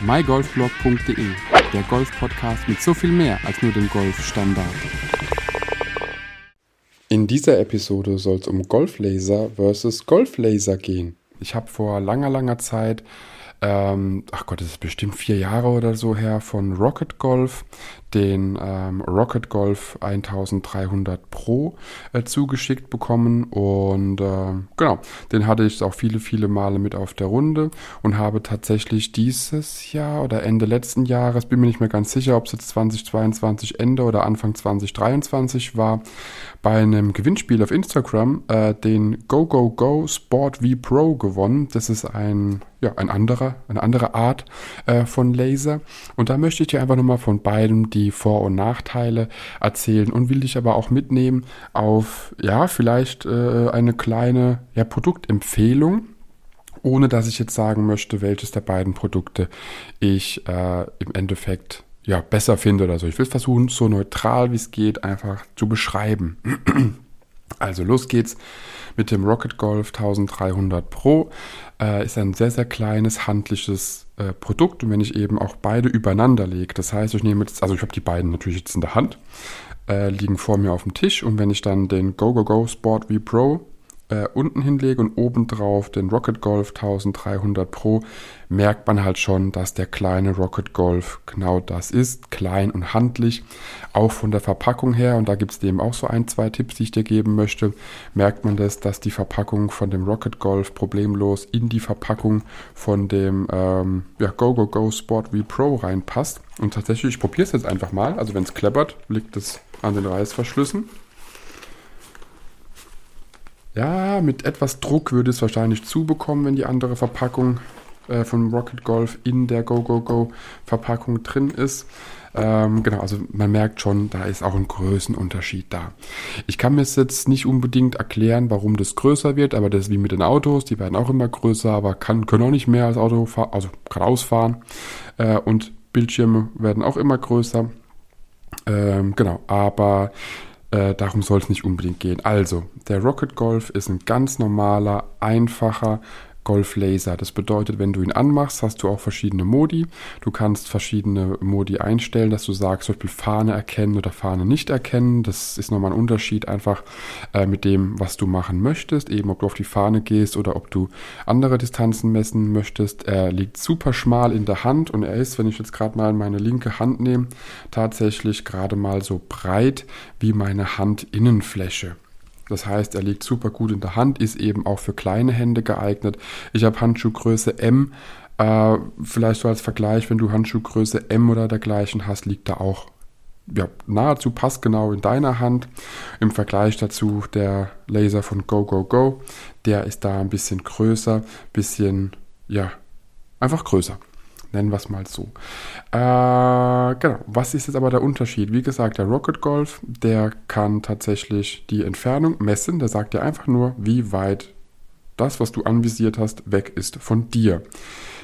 mygolfblog.de, der Golf-Podcast mit so viel mehr als nur dem Golfstandard. In dieser Episode soll es um Golflaser versus Golflaser gehen. Ich habe vor langer, langer Zeit ähm, ach Gott, das ist bestimmt vier Jahre oder so her, von Rocket Golf, den ähm, Rocket Golf 1300 Pro äh, zugeschickt bekommen und äh, genau, den hatte ich auch viele, viele Male mit auf der Runde und habe tatsächlich dieses Jahr oder Ende letzten Jahres, bin mir nicht mehr ganz sicher, ob es jetzt 2022 Ende oder Anfang 2023 war, bei einem Gewinnspiel auf Instagram äh, den Go Go Go Sport V Pro gewonnen. Das ist ein ja, ein anderer, eine andere Art äh, von Laser. Und da möchte ich dir einfach nochmal von beiden die Vor- und Nachteile erzählen und will dich aber auch mitnehmen auf, ja, vielleicht äh, eine kleine ja, Produktempfehlung, ohne dass ich jetzt sagen möchte, welches der beiden Produkte ich äh, im Endeffekt ja, besser finde oder so. Ich will versuchen, so neutral wie es geht, einfach zu beschreiben. Also los geht's mit dem Rocket Golf 1300 Pro. Äh, ist ein sehr, sehr kleines, handliches äh, Produkt. Und wenn ich eben auch beide übereinander lege, das heißt, ich nehme jetzt, also ich habe die beiden natürlich jetzt in der Hand, äh, liegen vor mir auf dem Tisch. Und wenn ich dann den Go Go Go Sport V Pro äh, unten hinlege und obendrauf den Rocket Golf 1300 Pro, merkt man halt schon, dass der kleine Rocket Golf genau das ist, klein und handlich, auch von der Verpackung her, und da gibt es eben auch so ein, zwei Tipps, die ich dir geben möchte, merkt man das, dass die Verpackung von dem Rocket Golf problemlos in die Verpackung von dem ähm, ja, Go Go Go Sport V Pro reinpasst. Und tatsächlich, ich probiere es jetzt einfach mal, also wenn es kleppert, liegt es an den Reißverschlüssen. Ja, mit etwas Druck würde es wahrscheinlich zubekommen, wenn die andere Verpackung äh, von Rocket Golf in der Go Go Go Verpackung drin ist. Ähm, genau, also man merkt schon, da ist auch ein Größenunterschied da. Ich kann mir jetzt nicht unbedingt erklären, warum das größer wird, aber das ist wie mit den Autos, die werden auch immer größer, aber kann, können auch nicht mehr als Auto fahren, also geradeaus fahren. Äh, und Bildschirme werden auch immer größer. Ähm, genau, aber äh, darum soll es nicht unbedingt gehen. Also, der Rocket Golf ist ein ganz normaler, einfacher Golf Laser. Das bedeutet, wenn du ihn anmachst, hast du auch verschiedene Modi. Du kannst verschiedene Modi einstellen, dass du sagst, zum Beispiel Fahne erkennen oder Fahne nicht erkennen. Das ist nochmal ein Unterschied einfach äh, mit dem, was du machen möchtest. Eben, ob du auf die Fahne gehst oder ob du andere Distanzen messen möchtest. Er liegt super schmal in der Hand und er ist, wenn ich jetzt gerade mal meine linke Hand nehme, tatsächlich gerade mal so breit wie meine Handinnenfläche. Das heißt, er liegt super gut in der Hand, ist eben auch für kleine Hände geeignet. Ich habe Handschuhgröße M. Äh, vielleicht so als Vergleich, wenn du Handschuhgröße M oder dergleichen hast, liegt er auch ja, nahezu passgenau in deiner Hand. Im Vergleich dazu der Laser von Go Go Go, der ist da ein bisschen größer, bisschen, ja, einfach größer. Nennen wir es mal so. Äh, genau. Was ist jetzt aber der Unterschied? Wie gesagt, der Rocket Golf, der kann tatsächlich die Entfernung messen. Der sagt dir einfach nur, wie weit das, was du anvisiert hast, weg ist von dir.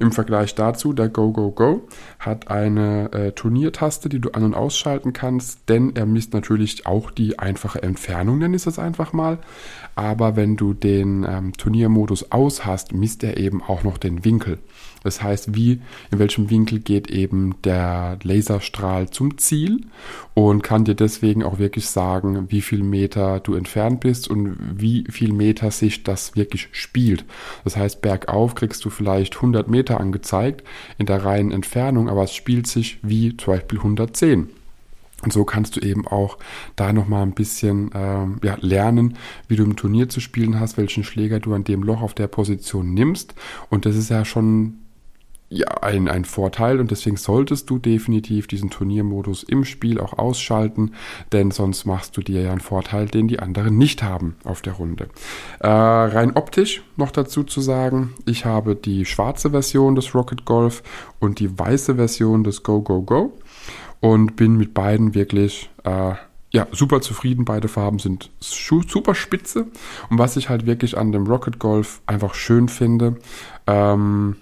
Im Vergleich dazu, der Go Go Go hat eine äh, Turniertaste, die du an- und ausschalten kannst, denn er misst natürlich auch die einfache Entfernung, nenne ich es einfach mal. Aber wenn du den ähm, Turniermodus aus hast, misst er eben auch noch den Winkel. Das heißt, wie, in welchem Winkel geht eben der Laserstrahl zum Ziel und kann dir deswegen auch wirklich sagen, wie viel Meter du entfernt bist und wie viel Meter sich das wirklich spielt. Das heißt, bergauf kriegst du vielleicht 100 Meter angezeigt in der reinen Entfernung, aber es spielt sich wie zum Beispiel 110. Und so kannst du eben auch da nochmal ein bisschen ähm, ja, lernen, wie du im Turnier zu spielen hast, welchen Schläger du an dem Loch auf der Position nimmst. Und das ist ja schon ja, ein, ein Vorteil und deswegen solltest du definitiv diesen Turniermodus im Spiel auch ausschalten, denn sonst machst du dir ja einen Vorteil, den die anderen nicht haben auf der Runde. Äh, rein optisch noch dazu zu sagen, ich habe die schwarze Version des Rocket Golf und die weiße Version des Go Go Go und bin mit beiden wirklich äh, ja, super zufrieden. Beide Farben sind super spitze. Und was ich halt wirklich an dem Rocket Golf einfach schön finde, ähm,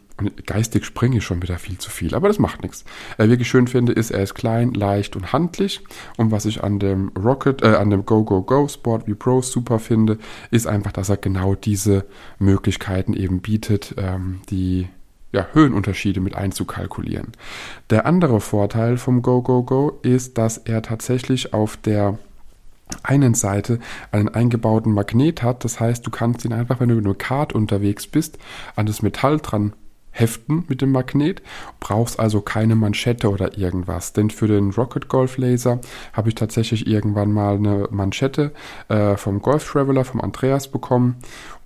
geistig springe ich schon wieder viel zu viel, aber das macht nichts. Äh, wirklich schön finde, ist, er ist klein, leicht und handlich. Und was ich an dem Rocket, äh, an dem Go Go Go Sport V Pro super finde, ist einfach, dass er genau diese Möglichkeiten eben bietet, ähm, die ja, Höhenunterschiede mit einzukalkulieren. Der andere Vorteil vom Go Go Go ist, dass er tatsächlich auf der einen Seite einen eingebauten Magnet hat. Das heißt, du kannst ihn einfach, wenn du mit einem Kart unterwegs bist, an das Metall dran heften mit dem Magnet, brauchst also keine Manschette oder irgendwas. Denn für den Rocket Golf Laser habe ich tatsächlich irgendwann mal eine Manschette äh, vom Golf Traveler, vom Andreas bekommen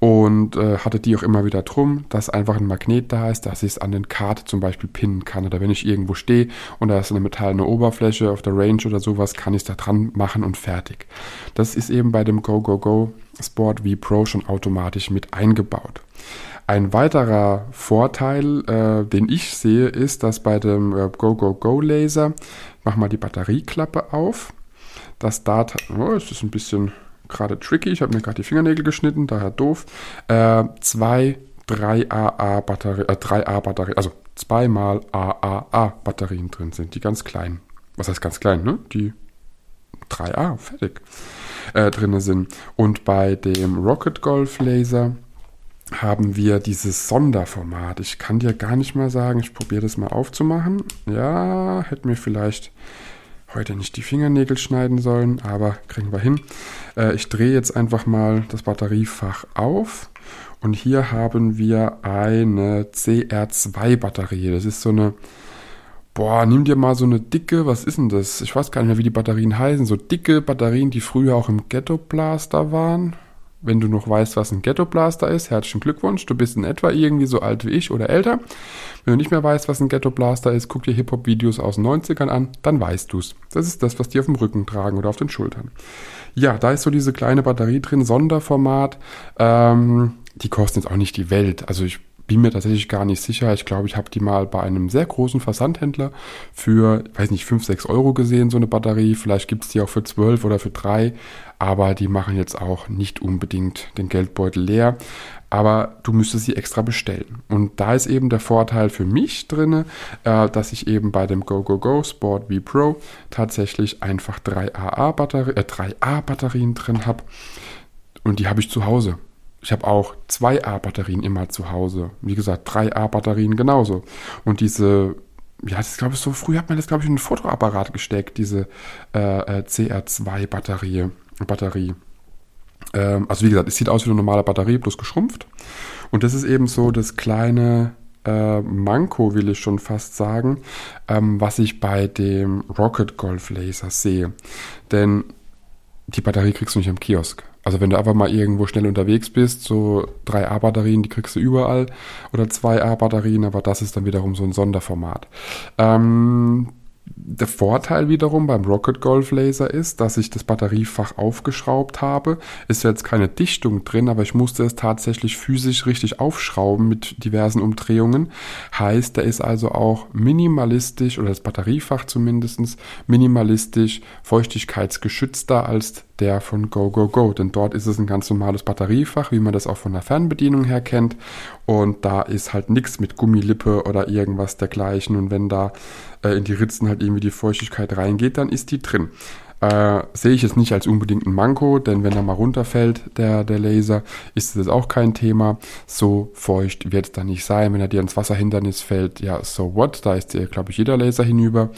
und äh, hatte die auch immer wieder drum, dass einfach ein Magnet da ist, dass ich es an den Kart zum Beispiel pinnen kann. Oder wenn ich irgendwo stehe und da ist eine metallene Oberfläche auf der Range oder sowas, kann ich es da dran machen und fertig. Das ist eben bei dem Go Go Go Sport V Pro schon automatisch mit eingebaut. Ein weiterer Vorteil, äh, den ich sehe, ist, dass bei dem äh, Go Go Go Laser, mach mal die Batterieklappe auf, dass da, oh, es ist ein bisschen gerade tricky, ich habe mir gerade die Fingernägel geschnitten, daher doof, äh, zwei 3AA Batterie, äh, 3A Batterie, also zweimal AAA Batterien drin sind, die ganz klein, was heißt ganz klein, ne? Die 3A, fertig, äh, drin sind. Und bei dem Rocket Golf Laser haben wir dieses Sonderformat. Ich kann dir gar nicht mal sagen, ich probiere das mal aufzumachen. Ja, hätte mir vielleicht heute nicht die Fingernägel schneiden sollen, aber kriegen wir hin. Äh, ich drehe jetzt einfach mal das Batteriefach auf und hier haben wir eine CR2 Batterie. Das ist so eine, boah, nimm dir mal so eine dicke, was ist denn das? Ich weiß gar nicht mehr, wie die Batterien heißen. So dicke Batterien, die früher auch im Ghetto Blaster waren wenn du noch weißt, was ein Ghetto Blaster ist, herzlichen Glückwunsch. Du bist in etwa irgendwie so alt wie ich oder älter. Wenn du nicht mehr weißt, was ein Ghetto Blaster ist, guck dir Hip-Hop-Videos aus den 90ern an, dann weißt du's. Das ist das, was die auf dem Rücken tragen oder auf den Schultern. Ja, da ist so diese kleine Batterie drin, Sonderformat. Ähm, die kosten jetzt auch nicht die Welt. Also ich bin mir tatsächlich gar nicht sicher. Ich glaube, ich habe die mal bei einem sehr großen Versandhändler für, weiß nicht, 5, 6 Euro gesehen, so eine Batterie. Vielleicht gibt es die auch für 12 oder für 3, aber die machen jetzt auch nicht unbedingt den Geldbeutel leer. Aber du müsstest sie extra bestellen. Und da ist eben der Vorteil für mich drin, äh, dass ich eben bei dem Go Go Go Sport V Pro tatsächlich einfach 3 AA-Batterien äh, 3A Batterien drin habe. Und die habe ich zu Hause. Ich habe auch 2A-Batterien immer zu Hause. Wie gesagt, 3A-Batterien genauso. Und diese, ja, das glaube ich so, früh hat man das, glaube ich, in einen Fotoapparat gesteckt, diese äh, äh CR2-Batterie. Batterie. Ähm, also wie gesagt, es sieht aus wie eine normale Batterie, bloß geschrumpft. Und das ist eben so das kleine äh, Manko, will ich schon fast sagen, ähm, was ich bei dem Rocket Golf Laser sehe. Denn die Batterie kriegst du nicht im Kiosk. Also wenn du einfach mal irgendwo schnell unterwegs bist, so 3A-Batterien, die kriegst du überall oder 2A-Batterien, aber das ist dann wiederum so ein Sonderformat. Ähm, der Vorteil wiederum beim Rocket Golf Laser ist, dass ich das Batteriefach aufgeschraubt habe. Ist jetzt keine Dichtung drin, aber ich musste es tatsächlich physisch richtig aufschrauben mit diversen Umdrehungen. Heißt, der ist also auch minimalistisch, oder das Batteriefach zumindest, minimalistisch feuchtigkeitsgeschützter als der von Go Go Go. Denn dort ist es ein ganz normales Batteriefach, wie man das auch von der Fernbedienung her kennt. Und da ist halt nichts mit Gummilippe oder irgendwas dergleichen. Und wenn da äh, in die Ritzen halt irgendwie die Feuchtigkeit reingeht, dann ist die drin. Äh, sehe ich es nicht als unbedingt ein Manko, denn wenn er mal runterfällt, der, der Laser, ist das auch kein Thema. So feucht wird es dann nicht sein. Wenn er dir ins Wasserhindernis fällt, ja, so what, da ist, glaube ich, jeder Laser hinüber.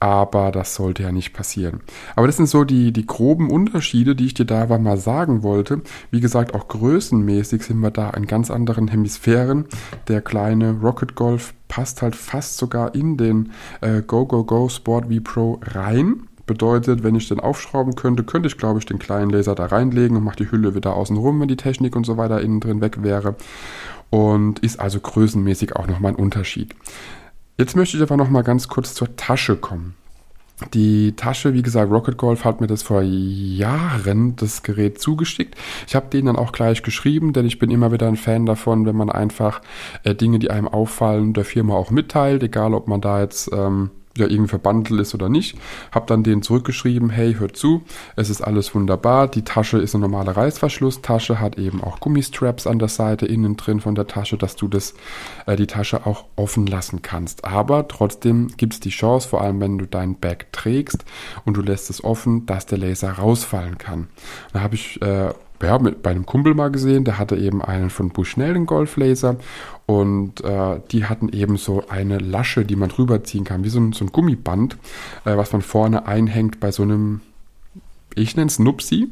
Aber das sollte ja nicht passieren. Aber das sind so die, die groben Unterschiede, die ich dir da mal sagen wollte. Wie gesagt, auch größenmäßig sind wir da in ganz anderen Hemisphären. Der kleine Rocket Golf passt halt fast sogar in den äh, Go Go Go Sport V Pro rein. Bedeutet, wenn ich den aufschrauben könnte, könnte ich, glaube ich, den kleinen Laser da reinlegen und mache die Hülle wieder außen rum, wenn die Technik und so weiter innen drin weg wäre. Und ist also größenmäßig auch nochmal ein Unterschied. Jetzt möchte ich aber nochmal ganz kurz zur Tasche kommen. Die Tasche, wie gesagt, Rocket Golf hat mir das vor Jahren das Gerät zugeschickt. Ich habe denen dann auch gleich geschrieben, denn ich bin immer wieder ein Fan davon, wenn man einfach äh, Dinge, die einem auffallen, der Firma auch mitteilt, egal ob man da jetzt ähm, ja irgendwie verbandelt ist oder nicht. Hab dann denen zurückgeschrieben, hey, hört zu, es ist alles wunderbar. Die Tasche ist eine normale Reißverschlusstasche, hat eben auch Gummistraps an der Seite innen drin von der Tasche, dass du das, äh, die Tasche auch offen lassen kannst. Aber trotzdem gibt es die Chance, vor allem wenn du dein Bag trägst und du lässt es offen, dass der Laser rausfallen kann. Da habe ich äh, ja, mit, bei einem Kumpel mal gesehen, der hatte eben einen von Bushnell, den Golflaser. Und äh, die hatten eben so eine Lasche, die man drüber ziehen kann, wie so ein, so ein Gummiband, äh, was man vorne einhängt bei so einem, ich nenne es Nupsi.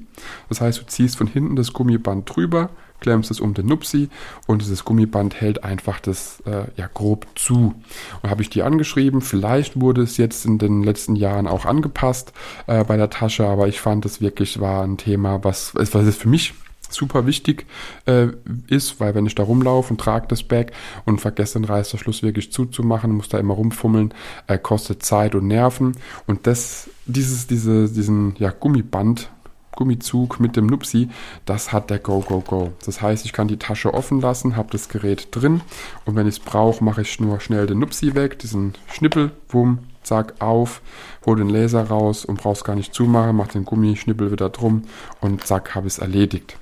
Das heißt, du ziehst von hinten das Gummiband drüber, klemmst es um den Nupsi und dieses Gummiband hält einfach das äh, ja grob zu. Und habe ich die angeschrieben. Vielleicht wurde es jetzt in den letzten Jahren auch angepasst äh, bei der Tasche, aber ich fand es wirklich war ein Thema, was, was für mich super wichtig äh, ist, weil wenn ich da rumlaufe und trage das Bag und vergesse den Reißverschluss wirklich zuzumachen, muss da immer rumfummeln, äh, kostet Zeit und Nerven und das, dieses, diese, diesen ja, Gummiband Gummizug mit dem Nupsi, das hat der Go Go Go. Das heißt, ich kann die Tasche offen lassen, habe das Gerät drin und wenn ich es brauche, mache ich nur schnell den Nupsi weg, diesen Schnippel, wumm, zack, auf, hole den Laser raus und brauch's gar nicht zumachen, mache den Gummischnippel wieder drum und zack, habe ich es erledigt.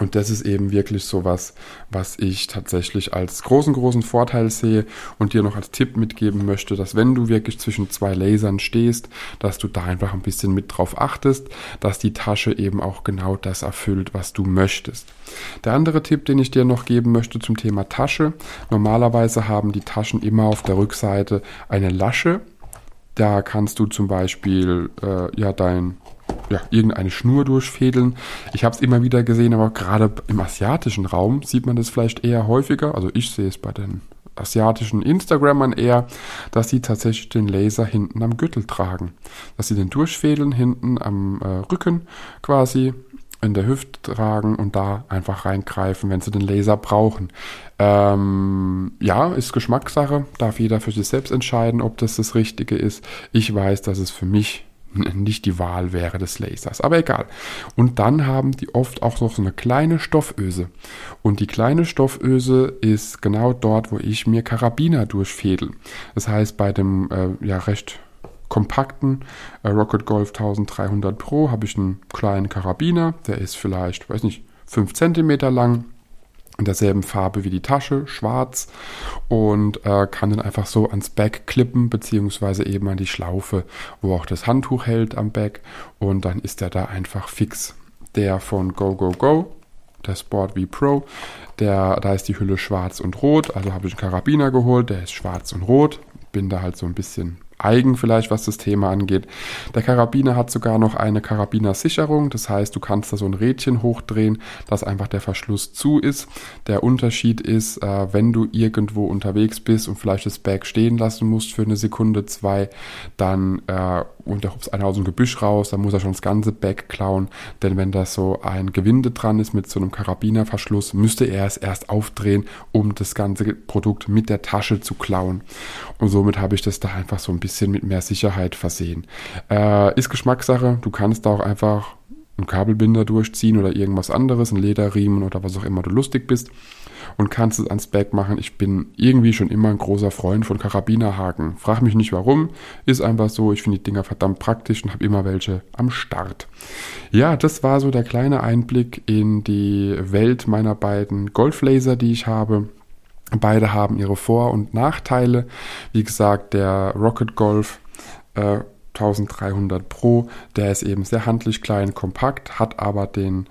Und das ist eben wirklich so was, was ich tatsächlich als großen, großen Vorteil sehe und dir noch als Tipp mitgeben möchte, dass wenn du wirklich zwischen zwei Lasern stehst, dass du da einfach ein bisschen mit drauf achtest, dass die Tasche eben auch genau das erfüllt, was du möchtest. Der andere Tipp, den ich dir noch geben möchte zum Thema Tasche. Normalerweise haben die Taschen immer auf der Rückseite eine Lasche. Da kannst du zum Beispiel äh, ja dein ja, irgendeine Schnur durchfädeln. Ich habe es immer wieder gesehen, aber gerade im asiatischen Raum sieht man das vielleicht eher häufiger. Also ich sehe es bei den asiatischen Instagrammern eher, dass sie tatsächlich den Laser hinten am Gürtel tragen. Dass sie den durchfädeln hinten am äh, Rücken quasi in der Hüfte tragen und da einfach reingreifen, wenn sie den Laser brauchen. Ähm, ja, ist Geschmackssache, darf jeder für sich selbst entscheiden, ob das das Richtige ist. Ich weiß, dass es für mich nicht die Wahl wäre des Lasers. Aber egal. Und dann haben die oft auch noch so eine kleine Stofföse. Und die kleine Stofföse ist genau dort, wo ich mir Karabiner durchfädel. Das heißt, bei dem äh, ja recht kompakten äh, Rocket Golf 1300 Pro habe ich einen kleinen Karabiner. Der ist vielleicht, weiß nicht, 5 cm lang in derselben Farbe wie die Tasche, schwarz und äh, kann dann einfach so ans Back klippen, beziehungsweise eben an die Schlaufe, wo auch das Handtuch hält am Back und dann ist er da einfach fix. Der von Go Go Go, der Sport V Pro, der, da ist die Hülle schwarz und rot, also habe ich einen Karabiner geholt, der ist schwarz und rot, bin da halt so ein bisschen eigen vielleicht, was das Thema angeht. Der Karabiner hat sogar noch eine Karabinersicherung, das heißt, du kannst da so ein Rädchen hochdrehen, dass einfach der Verschluss zu ist. Der Unterschied ist, äh, wenn du irgendwo unterwegs bist und vielleicht das Bag stehen lassen musst für eine Sekunde, zwei, dann äh, und da hupst einer aus dem Gebüsch raus, dann muss er schon das ganze Bag klauen, denn wenn da so ein Gewinde dran ist mit so einem Karabinerverschluss, müsste er es erst aufdrehen, um das ganze Produkt mit der Tasche zu klauen. Und somit habe ich das da einfach so ein bisschen mit mehr Sicherheit versehen. Äh, ist Geschmackssache, du kannst da auch einfach einen Kabelbinder durchziehen oder irgendwas anderes, einen Lederriemen oder was auch immer du lustig bist und kannst es ans Back machen. Ich bin irgendwie schon immer ein großer Freund von Karabinerhaken. Frag mich nicht warum, ist einfach so. Ich finde die Dinger verdammt praktisch und habe immer welche am Start. Ja, das war so der kleine Einblick in die Welt meiner beiden Golflaser, die ich habe. Beide haben ihre Vor- und Nachteile. Wie gesagt, der Rocket Golf äh, 1300 Pro, der ist eben sehr handlich klein, kompakt, hat aber den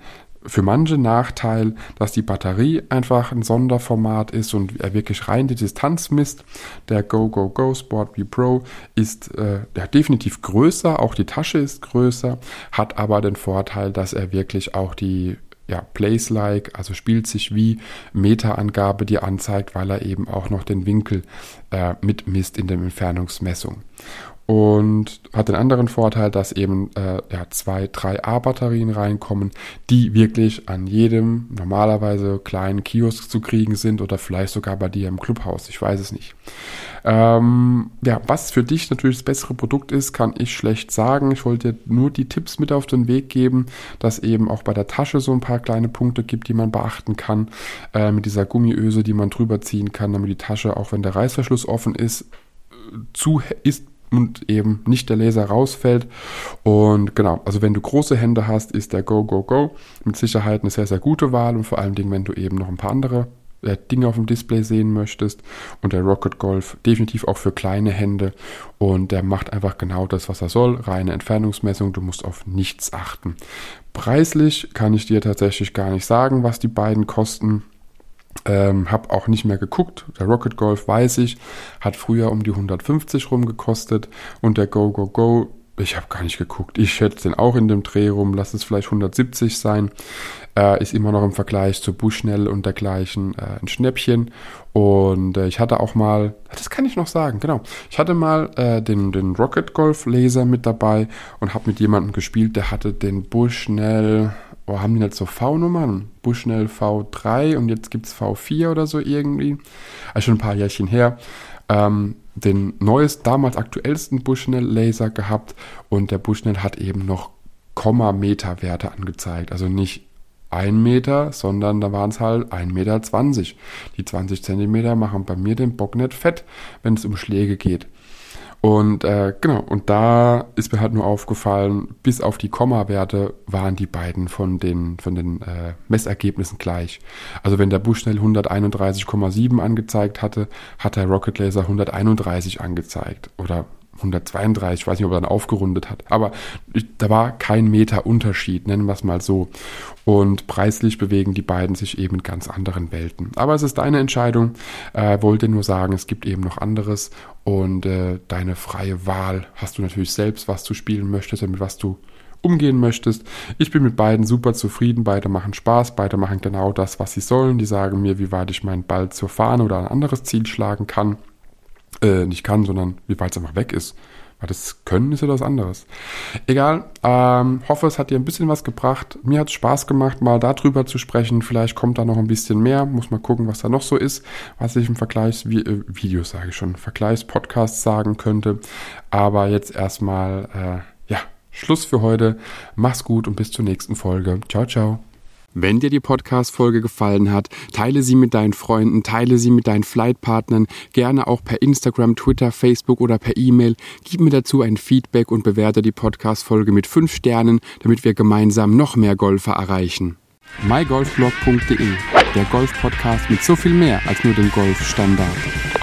für manche Nachteil, dass die Batterie einfach ein Sonderformat ist und er wirklich rein die Distanz misst. Der Go Go Go Sport B Pro ist äh, ja, definitiv größer, auch die Tasche ist größer, hat aber den Vorteil, dass er wirklich auch die ja, Place-like, also spielt sich wie Meterangabe dir anzeigt, weil er eben auch noch den Winkel äh, mitmisst in der Entfernungsmessung und hat den anderen Vorteil, dass eben äh, ja, zwei, drei A-Batterien reinkommen, die wirklich an jedem normalerweise kleinen Kiosk zu kriegen sind oder vielleicht sogar bei dir im Clubhaus. Ich weiß es nicht. Ähm, ja, was für dich natürlich das bessere Produkt ist, kann ich schlecht sagen. Ich wollte dir nur die Tipps mit auf den Weg geben, dass eben auch bei der Tasche so ein paar kleine Punkte gibt, die man beachten kann. Äh, mit dieser Gummiöse, die man drüber ziehen kann, damit die Tasche, auch wenn der Reißverschluss offen ist, zu ist und eben nicht der Laser rausfällt. Und genau, also wenn du große Hände hast, ist der Go Go Go mit Sicherheit eine sehr, sehr gute Wahl und vor allen Dingen, wenn du eben noch ein paar andere äh, Dinge auf dem Display sehen möchtest. Und der Rocket Golf definitiv auch für kleine Hände. Und der macht einfach genau das, was er soll. Reine Entfernungsmessung. Du musst auf nichts achten. Preislich kann ich dir tatsächlich gar nicht sagen, was die beiden kosten. Ähm, hab auch nicht mehr geguckt. Der Rocket Golf weiß ich, hat früher um die 150 rum gekostet und der Go Go Go ich habe gar nicht geguckt. Ich schätze den auch in dem Dreh rum. Lass es vielleicht 170 sein. Äh, ist immer noch im Vergleich zu Bushnell und dergleichen äh, ein Schnäppchen. Und äh, ich hatte auch mal, das kann ich noch sagen, genau. Ich hatte mal äh, den, den Rocket Golf Laser mit dabei und habe mit jemandem gespielt, der hatte den Bushnell, oh, haben die nicht so V-Nummern? Bushnell V3 und jetzt gibt es V4 oder so irgendwie. Also schon ein paar Jährchen her. Ähm, den neues, damals aktuellsten Bushnell Laser gehabt und der Bushnell hat eben noch Komma-Meter-Werte angezeigt. Also nicht ein Meter, sondern da waren es halt 1,20 Meter. Die 20 Zentimeter machen bei mir den Bock nicht fett, wenn es um Schläge geht. Und äh, genau, und da ist mir halt nur aufgefallen, bis auf die Komma-Werte waren die beiden von den, von den äh, Messergebnissen gleich. Also wenn der Bushnell 131,7 angezeigt hatte, hat der Rocket Laser 131 angezeigt. Oder 132, ich weiß nicht, ob er dann aufgerundet hat. Aber da war kein Meter Unterschied, nennen wir es mal so. Und preislich bewegen die beiden sich eben in ganz anderen Welten. Aber es ist deine Entscheidung. Äh, wollte nur sagen, es gibt eben noch anderes. Und äh, deine freie Wahl hast du natürlich selbst, was du spielen möchtest und mit was du umgehen möchtest. Ich bin mit beiden super zufrieden. Beide machen Spaß. Beide machen genau das, was sie sollen. Die sagen mir, wie weit ich meinen Ball zur Fahne oder ein anderes Ziel schlagen kann äh, nicht kann, sondern wie weit es einfach weg ist. Weil das Können ist ja was anderes. Egal, ähm, hoffe, es hat dir ein bisschen was gebracht. Mir hat es Spaß gemacht, mal darüber zu sprechen. Vielleicht kommt da noch ein bisschen mehr. Muss mal gucken, was da noch so ist, was ich im Vergleichsvideos, äh, sage ich schon, Vergleichspodcast sagen könnte. Aber jetzt erstmal, äh, ja, Schluss für heute. Mach's gut und bis zur nächsten Folge. Ciao, ciao. Wenn dir die Podcast-Folge gefallen hat, teile sie mit deinen Freunden, teile sie mit deinen Flightpartnern, gerne auch per Instagram, Twitter, Facebook oder per E-Mail. Gib mir dazu ein Feedback und bewerte die Podcast-Folge mit 5 Sternen, damit wir gemeinsam noch mehr Golfer erreichen. mygolfblog.de, der Golf-Podcast mit so viel mehr als nur dem Golf-Standard.